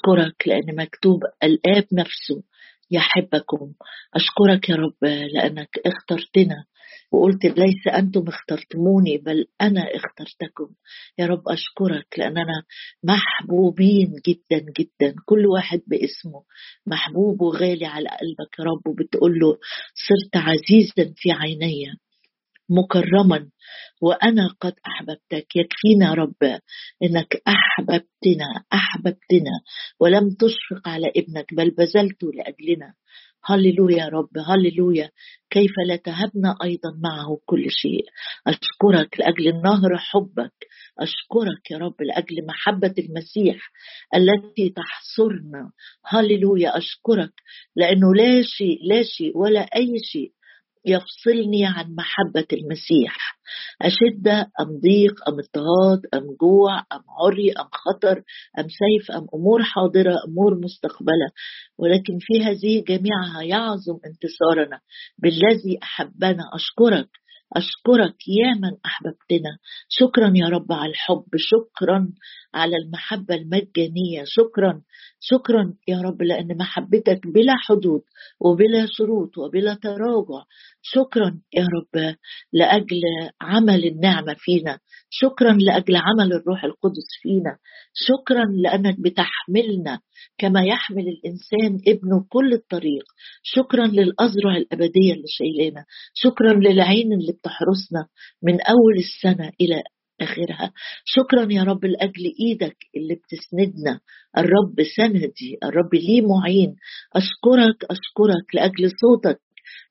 أشكرك لأن مكتوب الآب نفسه يحبكم. أشكرك يا رب لأنك اخترتنا وقلت ليس أنتم اخترتموني بل أنا اخترتكم. يا رب أشكرك لأننا محبوبين جدا جدا. كل واحد باسمه محبوب وغالي على قلبك يا رب. وبتقول له صرت عزيزا في عيني. مكرما وأنا قد أحببتك. يكفينا رب إنك أحببتنا أحببتنا. ولم تشفق على ابنك بل بذلته لأجلنا. هللويا يا رب هللويا. كيف لا تهبنا أيضا معه كل شيء. أشكرك لأجل نهر حبك. أشكرك يا رب لأجل محبة المسيح التي تحصرنا. هللويا. أشكرك لأنه لا شيء لا شيء ولا أي شيء يفصلني عن محبة المسيح. أشدة أم ضيق أم اضطهاد أم جوع أم عري أم خطر أم سيف أم أمور حاضرة أمور مستقبلة. ولكن في هذه جميعها يعظم انتصارنا. بالذي أحبنا أشكرك. أشكرك يا من أحببتنا. شكرا يا رب على الحب. شكرا على المحبة المجانية. شكرا شكرا يا رب لأن محبتك بلا حدود وبلا شروط وبلا تراجع. شكرا يا رب لأجل عمل النعمة فينا. شكرا لأجل عمل الروح القدس فينا. شكرا لأنك بتحملنا كما يحمل الإنسان ابنه كل الطريق. شكرا للأزرع الأبدية اللي شايلانا شكرا للعين اللي بتحرسنا من أول السنة إلى آخرها. شكرا يا رب لأجل إيدك اللي بتسندنا. الرب سندي الرب لي معين. أشكرك أشكرك لأجل صوتك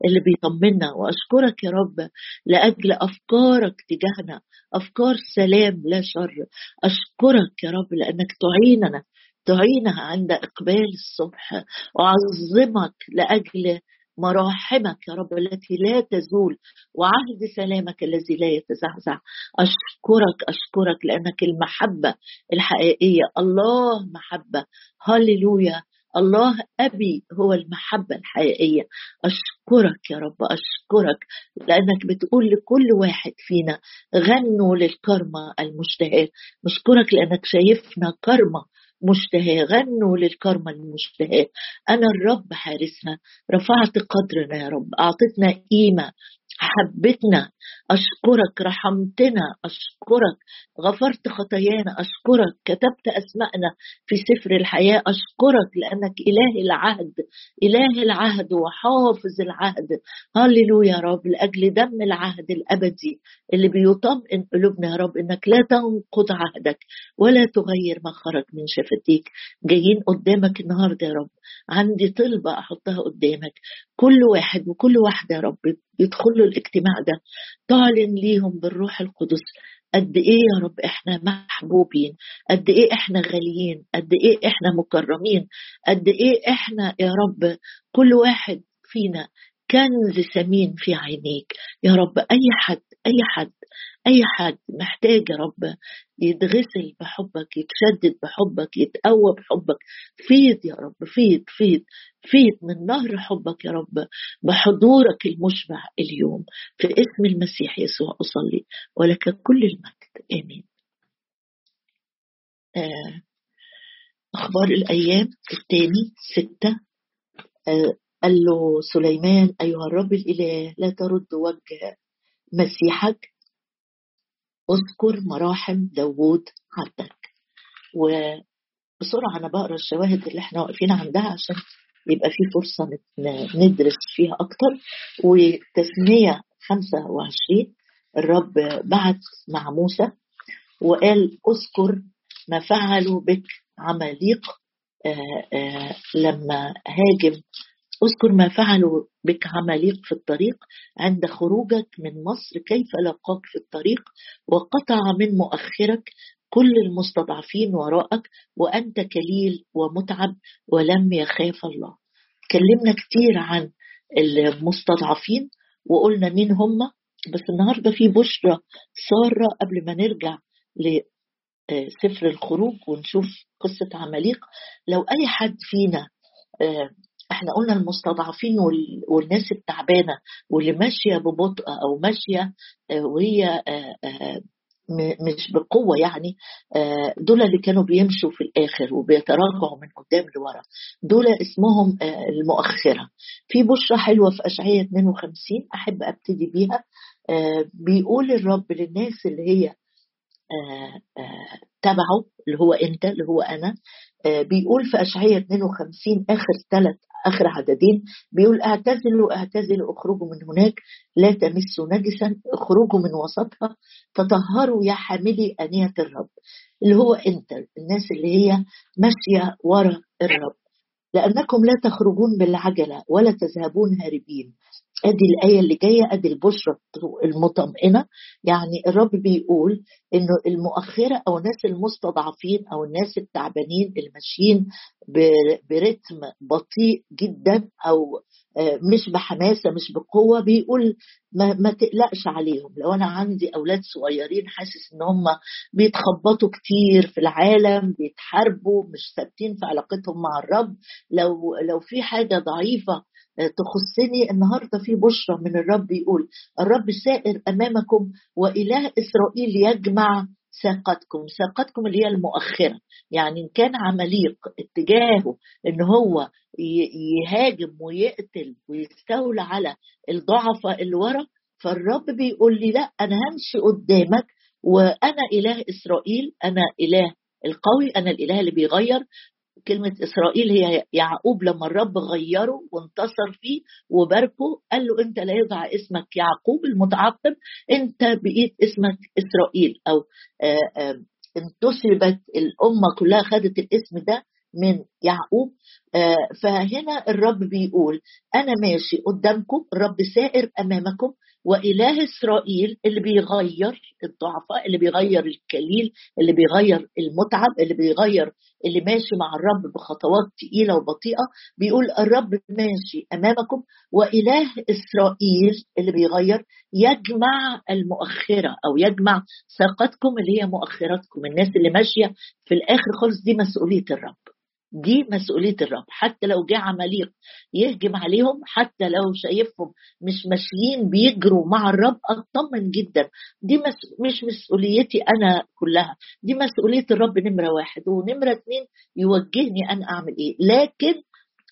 اللي بيطمنا وأشكرك يا رب لأجل أفكارك تجاهنا. أفكار سلام لا شر. أشكرك يا رب لأنك تعيننا تعينها عند إقبال الصبح. أعظمك لأجل مراحمك يا رب التي لا تزول وعهد سلامك الذي لا يتزعزع. أشكرك أشكرك لأنك المحبة الحقيقية. الله محبة. هللويا. الله أبي هو المحبة الحقيقية. أشكرك يا رب أشكرك لأنك بتقول لكل واحد فينا غنوا للكرمة المشتهاة نشكرك لأنك شايفنا كرمة مشتهاة غنوا للكرمة المشتهاة أنا الرب حارسها رفعت قدرنا يا رب أعطتنا قيمة. حبتنا أشكرك رحمتنا أشكرك. غفرت خطايانا أشكرك. كتبت أسماءنا في سفر الحياة أشكرك لأنك إله العهد إله العهد وحافظ العهد. هللويا يا رب لأجل دم العهد الأبدي اللي بيطمئن قلوبنا يا رب إنك لا تنقض عهدك ولا تغير ما خرج من شفتيك. جايين قدامك النهارده يا رب. عندي طلبة أحطها قدامك. كل واحد وكل واحدة يا رب يدخلوا الاجتماع ده. تعلن ليهم بالروح القدس. قد إيه يا رب إحنا محبوبين؟ قد إيه إحنا غاليين؟ قد إيه إحنا مكرمين؟ قد إيه إحنا يا رب كل واحد فينا كنز ثمين في عينيك. يا رب أي حد أي حد أي حد محتاج يا رب يتغسل بحبك يتشدد بحبك يتقوى بحبك. فيض يا رب فيض فيض فيض من نهر حبك يا رب بحضورك المشبع اليوم. في اسم المسيح يسوع أصلي ولك كل المجد. آمين. آه، أخبار الأيام الثاني ستة. آه، قال له سليمان أيها الرب الإله لا ترد وجه مسيحك. اذكر مراحم داوود عبدك وبسرعة أنا بقرأ الشواهد اللي إحنا واقفين عندها عشان يبقى في فرصة ندرس فيها أكتر. وتسمية 25 الرب بعت مع موسى وقال اذكر ما فعلوا بك عماليق آه، آه، لما هاجم اذكر ما فعلوا بك عماليق في الطريق عند خروجك من مصر كيف لقاك في الطريق؟ وقطع من مؤخرك كل المستضعفين وراءك وأنت كليل ومتعب ولم يخاف الله. تكلمنا كتير عن المستضعفين وقلنا مين هم بس النهاردة في بشرة سارة قبل ما نرجع لسفر الخروج ونشوف قصة عماليق. لو أي حد فينا آه، إحنا قلنا المستضعفين والناس التعبانة واللي ماشية ببطء أو ماشية آه، وهي آه، آه، مش بقوة يعني دول اللي كانوا بيمشوا في الآخر وبيتراجعوا من قدام لورا. دول اسمهم المؤخرة. في بشرى حلوة في اشعياء 52 أحب أبتدي بيها بيقول الرب للناس اللي هي تبعه اللي هو أنت اللي هو أنا بيقول في اشعياء 52 آخر ثلاث آخر عددين بيقول اعتزلوا اعتزلوا اخرجوا من هناك لا تمسوا نجسا اخرجوا من وسطها تطهروا يا حاملي آنية الرب. اللي هو انت الناس اللي هي ماشية ورا الرب. لأنكم لا تخرجون بالعجلة ولا تذهبون هاربين. أدي الآية اللي جاية أدي البشرى المطمئنة. يعني الرب بيقول إنه المؤخرة أو الناس المستضعفين أو الناس التعبانين اللي ماشيين برتم بطيء جدا أو آه، مش بحماسة مش بقوة بيقول ما, ما تقلقش عليهم. لو أنا عندي أولاد صغيرين حاسس إن هم بيتخبطوا كتير في العالم بيتحاربوا مش ثابتين في علاقتهم مع الرب. لو لو في حاجة ضعيفة تخصني النهارده في بشرى من الرب يقول الرب سائر أمامكم وإله إسرائيل يجمع ساقتكم ساقتكم اللي هي المؤخرة. يعني إن كان عمليق اتجاهه إن هو يهاجم ويقتل ويستولى على الضعفاء اللي ورا فالرب بيقول لي لا أنا همشي قدامك وأنا إله إسرائيل أنا إله القوي أنا الإله اللي بيغير كلمة إسرائيل هي يعقوب لما الرب غيره وانتصر فيه وباركه قال له أنت لا يضع اسمك يعقوب المتعقب أنت بقيت اسمك إسرائيل. أو انتسبت الأمة كلها خدت الاسم ده من يعقوب. فهنا الرب بيقول أنا ماشي قدامكم الرب سائر أمامكم وإله إسرائيل اللي بيغير الضعفاء اللي بيغير الكليل اللي بيغير المتعب اللي بيغير اللي ماشي مع الرب بخطوات تقيلة وبطيئة بيقول الرب ماشي أمامكم. وإله إسرائيل اللي بيغير يجمع المؤخرة أو يجمع ساقتكم اللي هي مؤخراتكم. الناس اللي ماشية في الآخر خالص دي مسؤولية الرب. دي مسؤولية الرب. حتى لو جه عمليق يهجم عليهم حتى لو شايفهم مش ماشيين بيجروا مع الرب أطمن جدا. دي مس... مش مسؤوليتي أنا كلها. دي مسؤولية الرب نمرة واحد. ونمرة اتنين يوجهني أنا أعمل إيه. لكن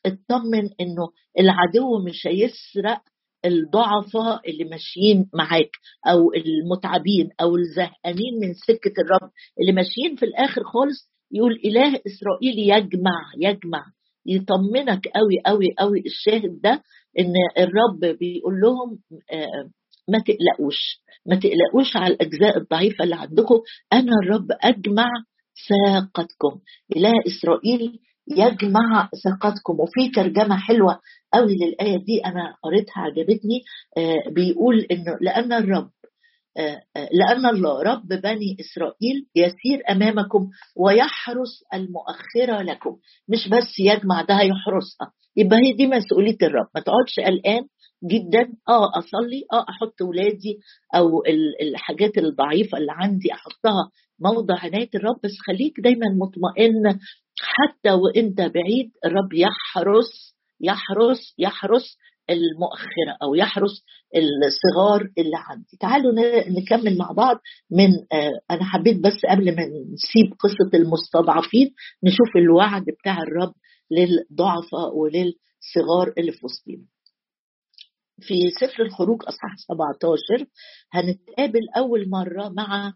اطمن إنه العدو مش هيسرق الضعفاء اللي ماشيين معاك أو المتعبين أو الزهقانين من سكة الرب اللي ماشيين في الآخر خالص. يقول إله إسرائيل يجمع يجمع. يطمنك قوي قوي قوي الشاهد ده إن الرب بيقول لهم آه، ما تقلقوش ما تقلقوش على الأجزاء الضعيفة اللي عندكم. أنا الرب أجمع ساقتكم. إله إسرائيل يجمع ساقتكم. وفي ترجمة حلوة قوي للآية دي أنا قريتها عجبتني آه، بيقول إنه لأن الرب لأن الله رب بني إسرائيل يسير أمامكم ويحرس المؤخرة لكم. مش بس يجمع ده هيحرسها يبقى هي دي مسؤولية الرب. ما تقعدش قلقان جدا. آه أصلي. آه أحط ولادي أو الحاجات الضعيفة اللي عندي أحطها موضع عناية الرب. بس خليك دايما مطمئن. حتى وإنت بعيد الرب يحرس يحرس يحرس. المؤخره أو يحرس الصغار اللي عندي. تعالوا نكمل مع بعض من آه، أنا حبيت بس قبل ما نسيب قصة المستضعفين نشوف الوعد بتاع الرب للضعفاء وللصغار اللي في وسطنا في سفر الخروج أصحاح 17 هنتقابل أول مرة مع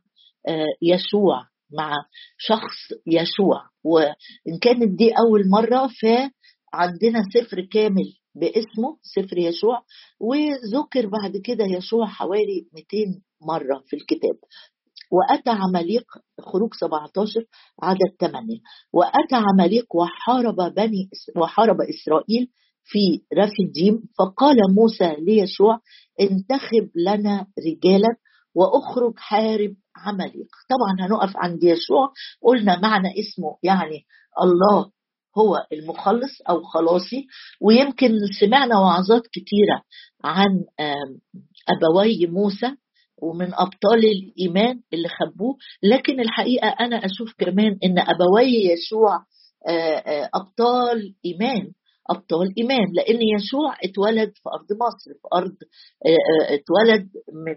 آه، يشوع مع شخص يشوع وإن كانت دي أول مرة فعندنا سفر كامل باسمه سفر يشوع وذكر بعد كده يشوع حوالي 200 مرة في الكتاب. وأتى عماليق خروج 17 عدد 8 وأتى عماليق وحارب بني وحارب إسرائيل في رفيديم فقال موسى ليشوع انتخب لنا رجالا وأخرج حارب عماليق. طبعا هنقف عند يشوع قلنا معنى اسمه يعني الله. هو المخلص أو خلاصي ويمكن سمعنا وعظات كتيرة عن أبوي موسى ومن أبطال الإيمان اللي خبوه لكن الحقيقة أنا أشوف كمان إن أبوي يشوع أبطال إيمان أبطال إيمان لأن يشوع اتولد في أرض مصر في أرض اتولد من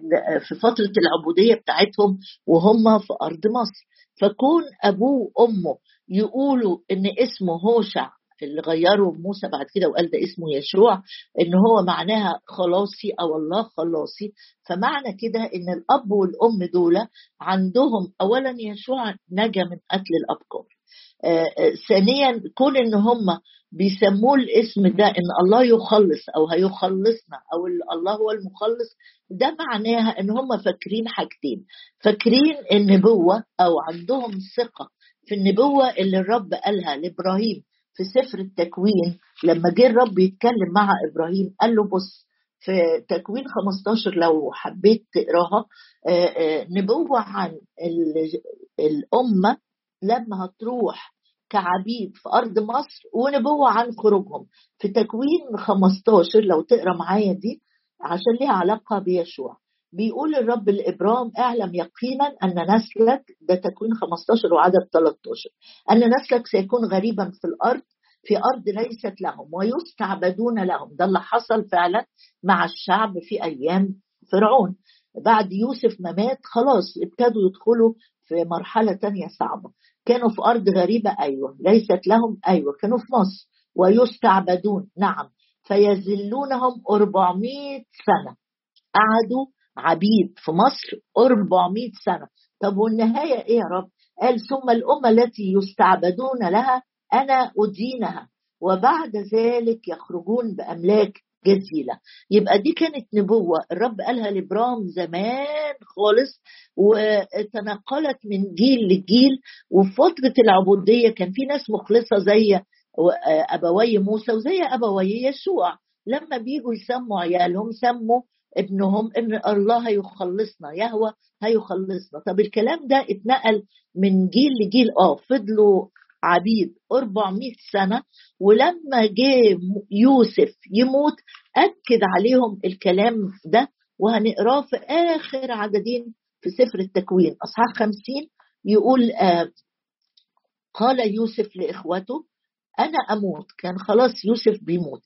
في فترة العبودية بتاعتهم وهم في أرض مصر. فكون أبوه وأمه يقولوا إن اسمه هوشع اللي غيره موسى بعد كده وقال ده اسمه يشوع إن هو معناها خلاصي أو الله خلاصي. فمعنى كده إن الأب والأم دول عندهم اولا يشوع نجا من قتل الابكار آه، آه، ثانيا كون إن هم بيسموه الاسم ده إن الله يخلص أو هيخلصنا أو الله هو المخلص ده معناها إن هم فاكرين حاجتين. فاكرين النبوه أو عندهم ثقة في النبوة اللي الرب قالها لإبراهيم في سفر التكوين لما جه الرب يتكلم مع إبراهيم قال له بص في تكوين 15 لو حبيت تقراها آه، نبوة عن الأمة لما هتروح كعبيد في أرض مصر ونبوة عن خروجهم. في تكوين 15 لو تقرأ معايا دي عشان ليها علاقة بيشوع. بيقول الرب لإبرام اعلم يقينا أن نسلك ده تكوين 15 وعدد 13 أن نسلك سيكون غريبا في الأرض في أرض ليست لهم ويستعبدون لهم. ده اللي حصل فعلا مع الشعب في أيام فرعون. بعد يوسف ما مات خلاص ابتدوا يدخلوا في مرحلة تانية صعبة. كانوا في أرض غريبة أيوة ليست لهم أيوة كانوا في مصر. ويستعبدون نعم فيذلونهم 400 سنة. قعدوا عبيد في مصر 400 سنة. طب والنهاية إيه يا رب؟ قال ثم الأمة التي يستعبدون لها أنا أدينها وبعد ذلك يخرجون بأملاك جزيلة. يبقى دي كانت نبوة. الرب قالها لإبرام زمان خالص وتنقلت من جيل لجيل وفي فترة العبودية كان في ناس مخلصة زي أبوي موسى وزي أبوي يشوع لما بيجوا يسموا عيالهم سموا ابنهم إن الله هيخلصنا يهوى هيخلصنا. طب الكلام ده اتنقل من جيل لجيل. آه فضلوا عبيد 400 سنة ولما جه يوسف يموت أكد عليهم الكلام ده وهنقراه في آخر عددين في سفر التكوين. أصحاح 50 يقول آه قال يوسف لإخوته أنا أموت. كان خلاص يوسف بيموت.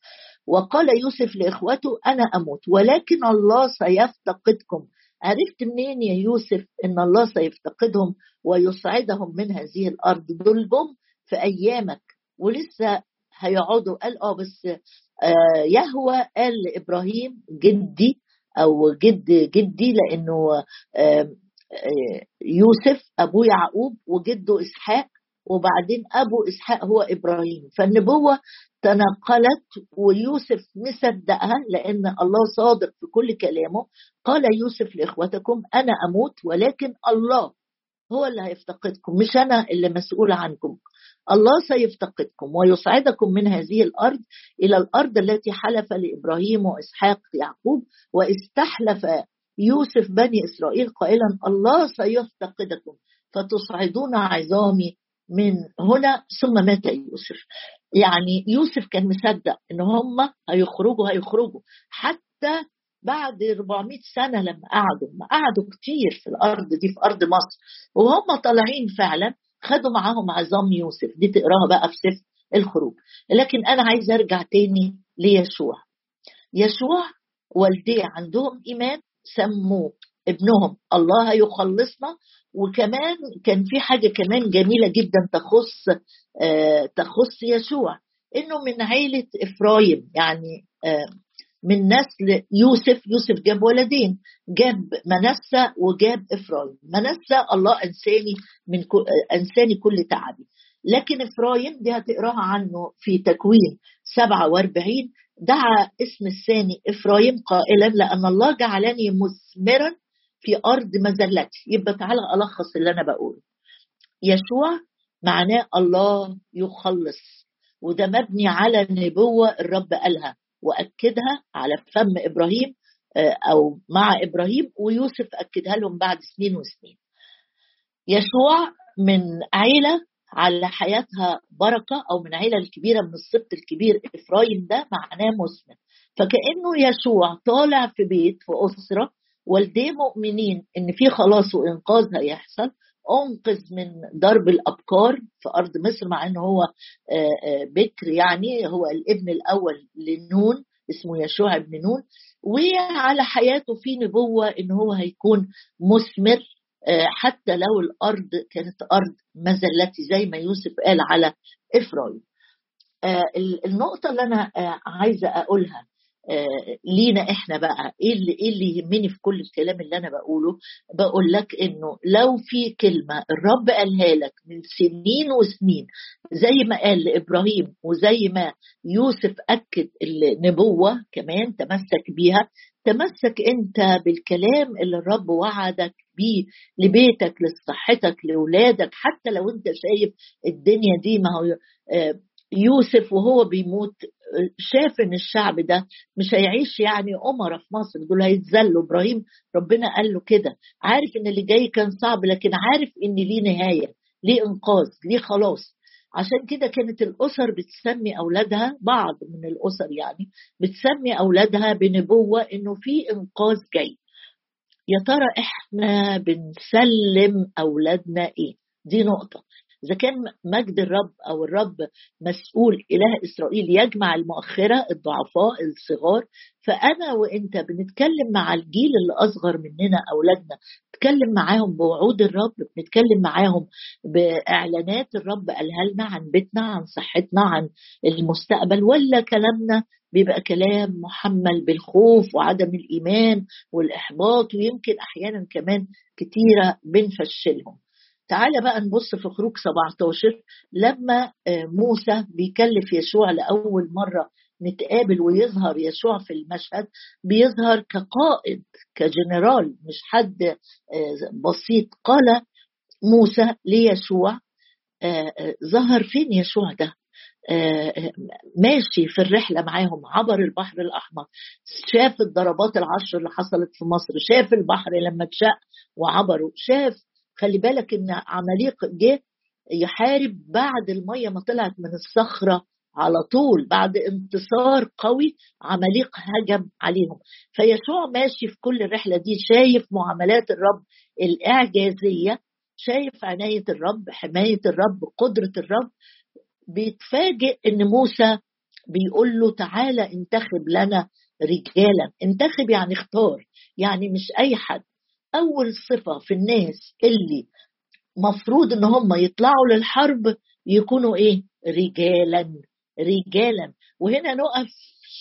وقال يوسف لإخوته أنا أموت ولكن الله سيفتقدكم. عرفت منين يا يوسف إن الله سيفتقدهم ويصعدهم من هذه الأرض؟ دول جم في أيامك ولسه هيقعدوا. قال آه بس آه يهوى قال لإبراهيم جدي أو جد جدي لأنه آه يوسف ابو يعقوب وجده إسحاق وبعدين أبو إسحاق هو إبراهيم. فالنبوة تنقلت ويوسف مصدقها لأن الله صادق في كل كلامه. قال يوسف لإخوتكم أنا أموت ولكن الله هو اللي هيفتقدكم مش أنا اللي مسؤول عنكم. الله سيفتقدكم ويصعدكم من هذه الأرض إلى الأرض التي حلف لإبراهيم وإسحاق يعقوب واستحلف يوسف بني إسرائيل قائلا الله سيفتقدكم فتصعدون عظامي من هنا ثم مات يوسف. يعني يوسف كان مصدق إن هم هيخرجوا هيخرجوا. حتى بعد 400 سنة لما قعدوا ما قعدوا كتير في الأرض دي في أرض مصر وهم طالعين فعلا خدوا معاهم عظام يوسف. دي تقراها بقى في سفر الخروج. لكن أنا عايز أرجع تاني ليشوع. يشوع والديه عندهم إيمان سموه. ابنهم. الله هيخلصنا وكمان كان في حاجة كمان جميلة جدا تخص آه تخص يشوع إنه من عيلة إفرايم يعني آه من نسل يوسف يوسف جاب ولدين. جاب منسى وجاب إفرايم. منسى الله أنساني من كل أنساني كل تعبي. لكن إفرايم دي هتقراها عنه في تكوين 47 دعا اسم الثاني إفرايم قائلا لأن الله جعلني مثمرا في أرض مذلتي يبقى تعالى ألخص اللي أنا بقوله. يشوع معناه الله يخلص وده مبني على نبوة الرب قالها وأكدها على فم إبراهيم أو مع إبراهيم ويوسف أكدها لهم بعد سنين وسنين. يشوع من عيلة على حياتها بركة أو من عيلة الكبيرة من السبط الكبير إفرايم ده معناه مسلم. فكأنه يشوع طالع في بيت في أسرة والديه مؤمنين إن في خلاص وإنقاذ هيحصل أنقذ من ضرب الأبكار في أرض مصر مع انه هو بكر يعني هو الابن الأول لنون اسمه يشوع بن نون وعلى حياته في نبوة إن هو هيكون مثمر حتى لو الأرض كانت أرض مزلتي زي ما يوسف قال على افرايم النقطة اللي أنا عايزة أقولها آه، لينا إحنا بقى إيه اللي إيه اللي يهمني في كل الكلام اللي أنا بقوله؟ بقول لك إنه لو في كلمة الرب قالها لك من سنين وسنين زي ما قال لإبراهيم وزي ما يوسف أكد النبوة كمان تمسك بيها تمسك أنت بالكلام اللي الرب وعدك بيه لبيتك لصحتك لأولادك حتى لو أنت شايف الدنيا دي ما هو آه، يوسف وهو بيموت شاف إن الشعب ده مش هيعيش يعني أمرة في مصر دول هيتذلوا. إبراهيم ربنا قال له كده عارف إن اللي جاي كان صعب لكن عارف إن ليه نهاية ليه إنقاذ ليه خلاص. عشان كده كانت الأسر بتسمي أولادها بعض من الأسر يعني بتسمي أولادها بنبوة إنه في إنقاذ جاي. يا ترى إحنا بنسلم أولادنا إيه؟ دي نقطة. إذا كان مجد الرب أو الرب مسؤول إله إسرائيل يجمع المؤخرة الضعفاء الصغار فأنا وأنت بنتكلم مع الجيل اللي أصغر مننا أولادنا نتكلم معاهم بوعود الرب بنتكلم معاهم بإعلانات الرب قالها لنا عن بيتنا عن صحتنا عن المستقبل ولا كلامنا بيبقى كلام محمل بالخوف وعدم الإيمان والإحباط ويمكن أحيانا كمان كتيرة بنفشلهم. تعالى بقى نبص في خروج 17 لما آه، موسى بيكلف يشوع لأول مرة نتقابل ويظهر يشوع في المشهد بيظهر كقائد كجنرال مش حد آه، بسيط. قال موسى ليشوع آه، ظهر فين يشوع ده؟ ماشي في الرحلة معاهم عبر البحر الأحمر شاف الضربات العشر اللي حصلت في مصر شاف البحر لما اتشق وعبروا شاف خلي بالك إن عماليق جه يحارب بعد المية ما طلعت من الصخرة على طول بعد انتصار قوي عماليق هجم عليهم. فيسوع ماشي في كل الرحلة دي شايف معاملات الرب الإعجازية شايف عناية الرب حماية الرب قدرة الرب. بيتفاجئ إن موسى بيقول له تعالى انتخب لنا رجالا. انتخب يعني اختار يعني مش أي حد. أول صفة في الناس اللي مفروض إن هم يطلعوا للحرب يكونوا إيه؟ رجالا رجالا. وهنا نقف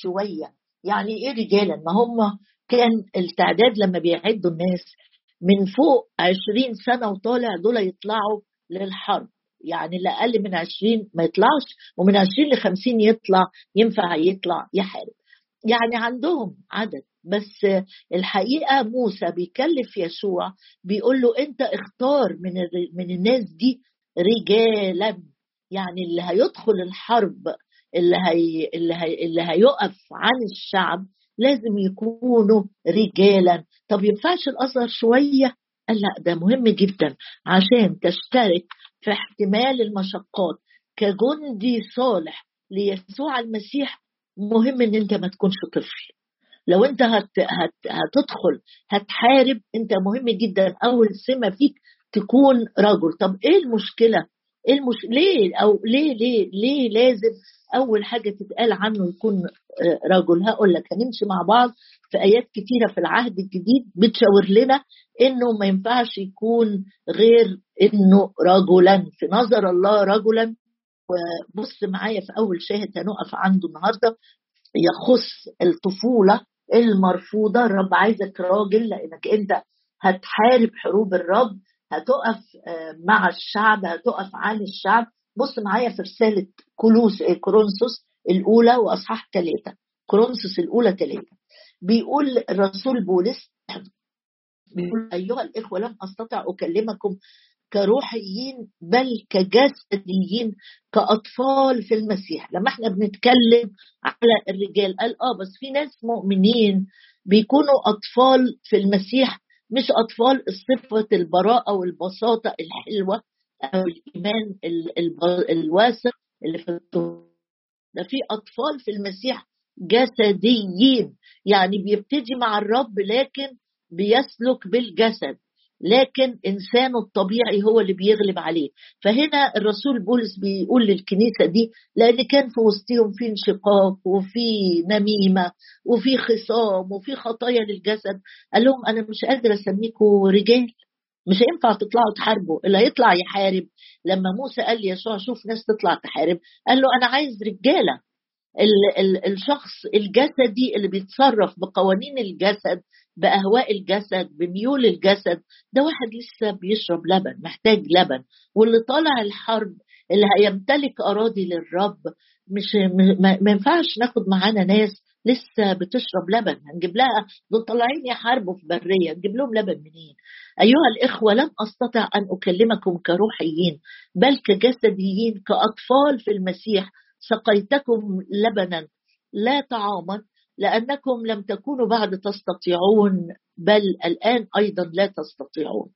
شوية. يعني إيه رجالا؟ ما هم كان التعداد لما بيعدوا الناس من فوق عشرين سنة وطالع دول يطلعوا للحرب. يعني اللي أقل من عشرين ما يطلعش ومن عشرين لخمسين يطلع ينفع يطلع يحارب. يعني عندهم عدد. بس الحقيقة موسى بيكلف يشوع بيقول له أنت اختار من من الناس دي رجالا يعني اللي هيدخل الحرب اللي هي اللي هي اللي هيقف عن الشعب لازم يكونوا رجالا. طب ينفعش الاصغر شوية؟ قال لا ده مهم جدا عشان تشترك في احتمال المشقات. كجندي صالح ليسوع المسيح مهم إن أنت ما تكونش طفل. لو انت هت هت هتدخل هتحارب انت مهم جدا. أول سمة فيك تكون رجل. طب إيه المشكلة؟ إيه المش... ليه؟ أو ليه ليه ليه لازم أول حاجة تتقال عنه يكون آه، رجل؟ هقول لك هنمشي مع بعض في آيات كتيرة في العهد الجديد بتشاور لنا إنه ما ينفعش يكون غير إنه رجلا. في نظر الله رجلا. وبص معايا في أول شاهد هنقف عنده النهارده. يخص الطفولة المرفوضة. الرب عايزك راجل لأنك أنت هتحارب حروب الرب هتقف آه، مع الشعب هتقف عن الشعب. بص معايا في رسالة كولوس آه، كورنثوس الأولى وأصحاح ثلاثة كورنثوس الأولى ثلاثة بيقول الرسول بولس بيقول أيها الإخوة لم أستطع أكلمكم كروحيين بل كجسديين كأطفال في المسيح. لما إحنا بنتكلم على الرجال قال آه بس في ناس مؤمنين بيكونوا أطفال في المسيح مش أطفال صفة البراءة والبساطة الحلوة أو الإيمان الواسع اللي في ده في أطفال في المسيح جسديين يعني بيبتدي مع الرب لكن بيسلك بالجسد. لكن إنسانه الطبيعي هو اللي بيغلب عليه. فهنا الرسول بولس بيقول للكنيسة دي لأن كان في وسطهم في انشقاق وفي نميمة وفي خصام وفي خطايا للجسد. قال لهم أنا مش قادر أسميكم رجال. مش هينفع تطلعوا تحاربوا اللي هيطلع يحارب. لما موسى قال ليسوع شوف ناس تطلع تحارب قال له أنا عايز رجالة. ال ال الشخص الجسدي اللي بيتصرف بقوانين الجسد بأهواء الجسد بميول الجسد. ده واحد لسه بيشرب لبن محتاج لبن. واللي طالع الحرب اللي هيمتلك أراضي للرب مش ما ينفعش ناخد معانا ناس لسه بتشرب لبن. هنجيب لها دول طالعين يحاربوا في برية نجيب لهم لبن منين؟ أيها الإخوة لم أستطع أن أكلمكم كروحيين بل كجسديين كأطفال في المسيح. سقيتكم لبنا لا طعاما لأنكم لم تكونوا بعد تستطيعون بل الآن أيضا لا تستطيعون.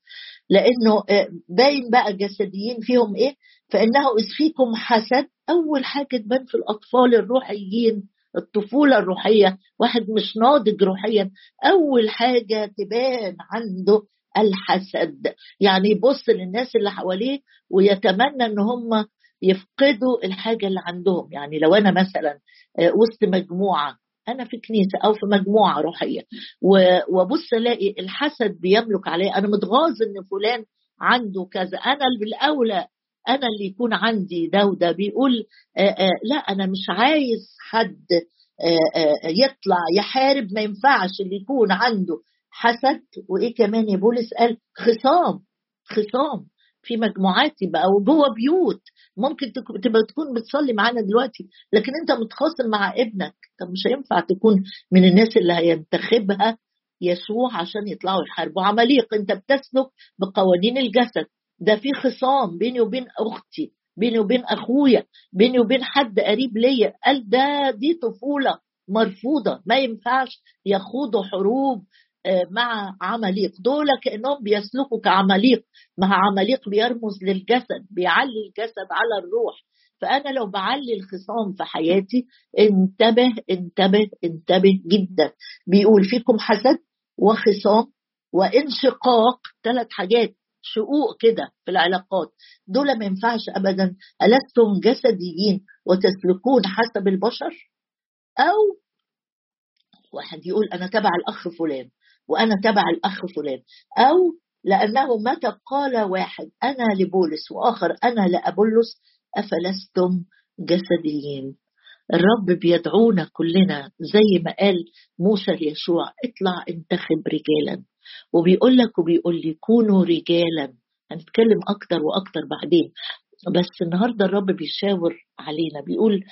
لأنه آه، باين بقى جسديين فيهم إيه؟ فإنه اذ فيكم حسد. أول حاجة تبان في الأطفال الروحيين الطفولة الروحية واحد مش ناضج روحيا. أول حاجة تبان عنده الحسد. يعني يبص للناس اللي حواليه ويتمنى إن هم يفقدوا الحاجة اللي عندهم. يعني لو أنا مثلا آه، وسط مجموعة أنا في كنيسة أو في مجموعة روحيه وأبص ألاقي الحسد بيملك عليه أنا متغاظ إن فلان عنده كذا. أنا اللي بالأولى أنا اللي يكون عندي ده وده. بيقول آآ آآ لا أنا مش عايز حد آآ يطلع يحارب. ما ينفعش اللي يكون عنده حسد. وإيه كمان يا بولس؟ قال خصام خصام. في مجموعات يبقى أو جوه بيوت. ممكن تبقى تكون بتصلي معانا دلوقتي لكن أنت متخاصم مع ابنك. طب مش هينفع تكون من الناس اللي هينتخبها يسوع عشان يطلعوا يحاربوا. عماليق أنت بتسلك بقوانين الجسد. ده في خصام بيني وبين أختي بيني وبين أخويا بيني وبين حد قريب ليا. قال ده دي طفولة مرفوضة. ما ينفعش يخوضوا حروب مع عماليق. دول كأنهم بيسلكوا كعماليق. مع عماليق بيرمز للجسد بيعلي الجسد على الروح. فأنا لو بعلي الخصام في حياتي انتبه انتبه انتبه جدا. بيقول فيكم حسد وخصام وانشقاق. ثلاث حاجات شقوق كده في العلاقات. دول ما ينفعش ابدا. ألستم جسديين وتسلكون حسب البشر؟ أو واحد يقول أنا تبع الأخ فلان. وأنا تبع الأخ فلان. أو لأنه متى قال واحد أنا لبولس وآخر أنا لأبولس أفلستم جسديين؟ الرب بيدعونا كلنا زي ما قال موسى ليشوع اطلع انتخب رجالا. وبيقول لك وبيقول لي كونوا رجالا. هنتكلم أكتر وأكتر بعدين. بس النهارده الرب بيشاور علينا بيقول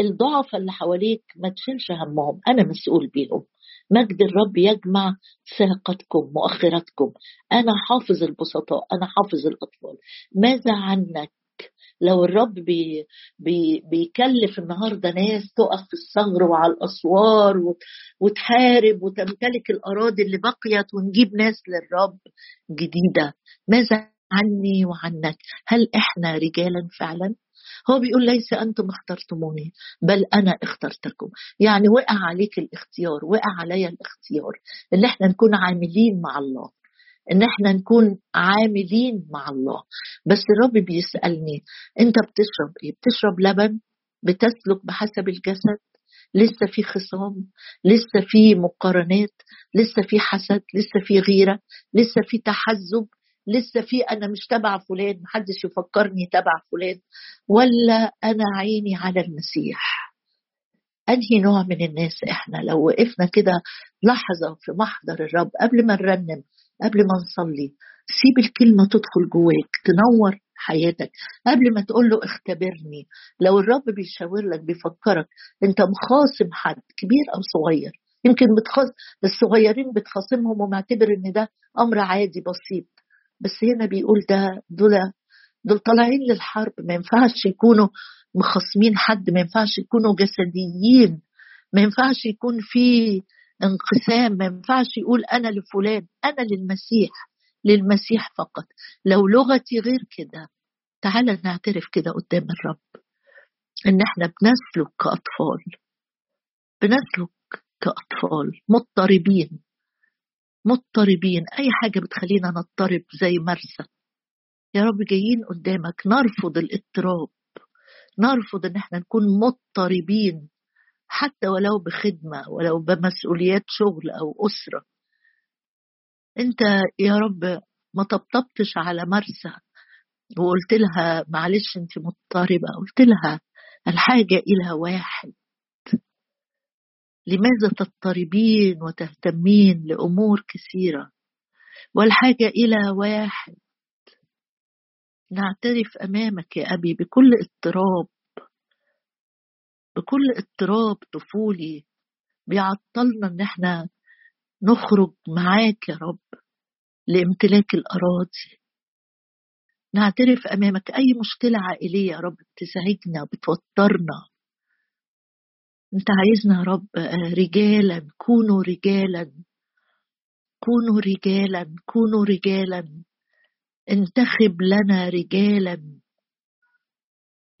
الضعف اللي حواليك ما تشيلش همهم أنا مسؤول بيهم. مجد الرب يجمع ساقتكم مؤخرتكم. أنا حافظ البسطاء أنا حافظ الأطفال. ماذا عنك؟ لو الرب بي بي بيكلف النهارده ناس تقف في الثغر وعلى الأسوار وتحارب وتمتلك الأراضي اللي بقيت ونجيب ناس للرب جديدة. ماذا عني وعنك. هل إحنا رجالا فعلا؟ هو بيقول ليس أنتم اخترتموني بل أنا اخترتكم. يعني وقع عليك الاختيار وقع عليا الاختيار إن إحنا نكون عاملين مع الله إن إحنا نكون عاملين مع الله. بس الرب بيسألني أنت بتشرب إيه؟ بتشرب لبن؟ بتسلك بحسب الجسد؟ لسه في خصام؟ لسه في مقارنات؟ لسه في حسد؟ لسه في غيرة؟ لسه في تحزب؟ لسه في أنا مش تبع فلان محدش يفكرني تبع فلان ولا أنا عيني على المسيح. أنهي نوع من الناس إحنا؟ لو وقفنا كده لحظة في محضر الرب قبل ما نرنم قبل ما نصلي سيب الكلمة تدخل جواك تنور حياتك. قبل ما تقول له اختبرني لو الرب بيشاور لك بيفكرك أنت مخاصم حد كبير أو صغير. يمكن بتخص الصغيرين بتخاصمهم ومعتبر إن ده أمر عادي بسيط. بس هنا بيقول ده دول دول طالعين للحرب. ما ينفعش يكونوا مخصمين حد ما ينفعش يكونوا جسديين ما ينفعش يكون في انقسام ما ينفعش يقول أنا لفلان أنا للمسيح للمسيح فقط. لو لغتي غير كده تعالى نعترف كده قدام الرب إن إحنا بنسلك كأطفال بنسلك كأطفال مضطربين. مضطربين. أي حاجة بتخلينا نضطرب زي مرسى. يا رب جايين قدامك. نرفض الاضطراب. نرفض إن إحنا نكون مضطربين. حتى ولو بخدمة ولو بمسؤوليات شغل أو أسرة. أنت يا رب ما طبطبتش على مرسى وقلت لها معلش أنت مضطربة. قلت لها الحاجة إلى واحد. لماذا تضطربين وتهتمين لأمور كثيرة؟ والحاجة إلى واحد. نعترف أمامك يا أبي بكل اضطراب. بكل اضطراب طفولي. بيعطلنا إن إحنا نخرج معاك يا رب لامتلاك الأراضي. نعترف أمامك أي مشكلة عائلية يا رب بتزعجنا بتوترنا أنت عايزنا يا رب رجالا كونوا رجالا. كونوا رجالا كونوا رجالا. انتخب لنا رجالا.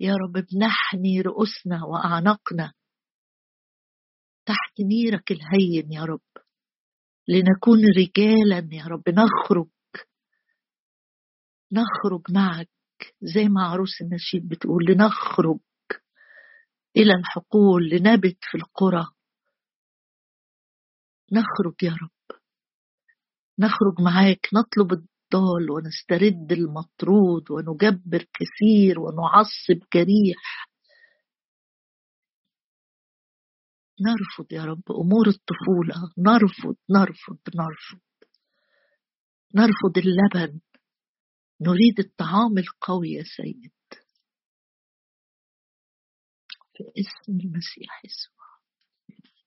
يا رب بنحني رؤوسنا وأعناقنا. تحت نيرك الهين يا رب. لنكون رجالا يا رب. نخرج. نخرج معك زي ما عروس النشيد بتقول لنخرج. إلى الحقول لنبت في القرى. نخرج يا رب. نخرج معاك نطلب الضال ونسترد المطرود ونجبر كثير ونعصب جريح. نرفض يا رب أمور الطفولة. نرفض نرفض نرفض. نرفض اللبن. نريد الطعام القوي يا سيد. في اسم المسيح يسوع.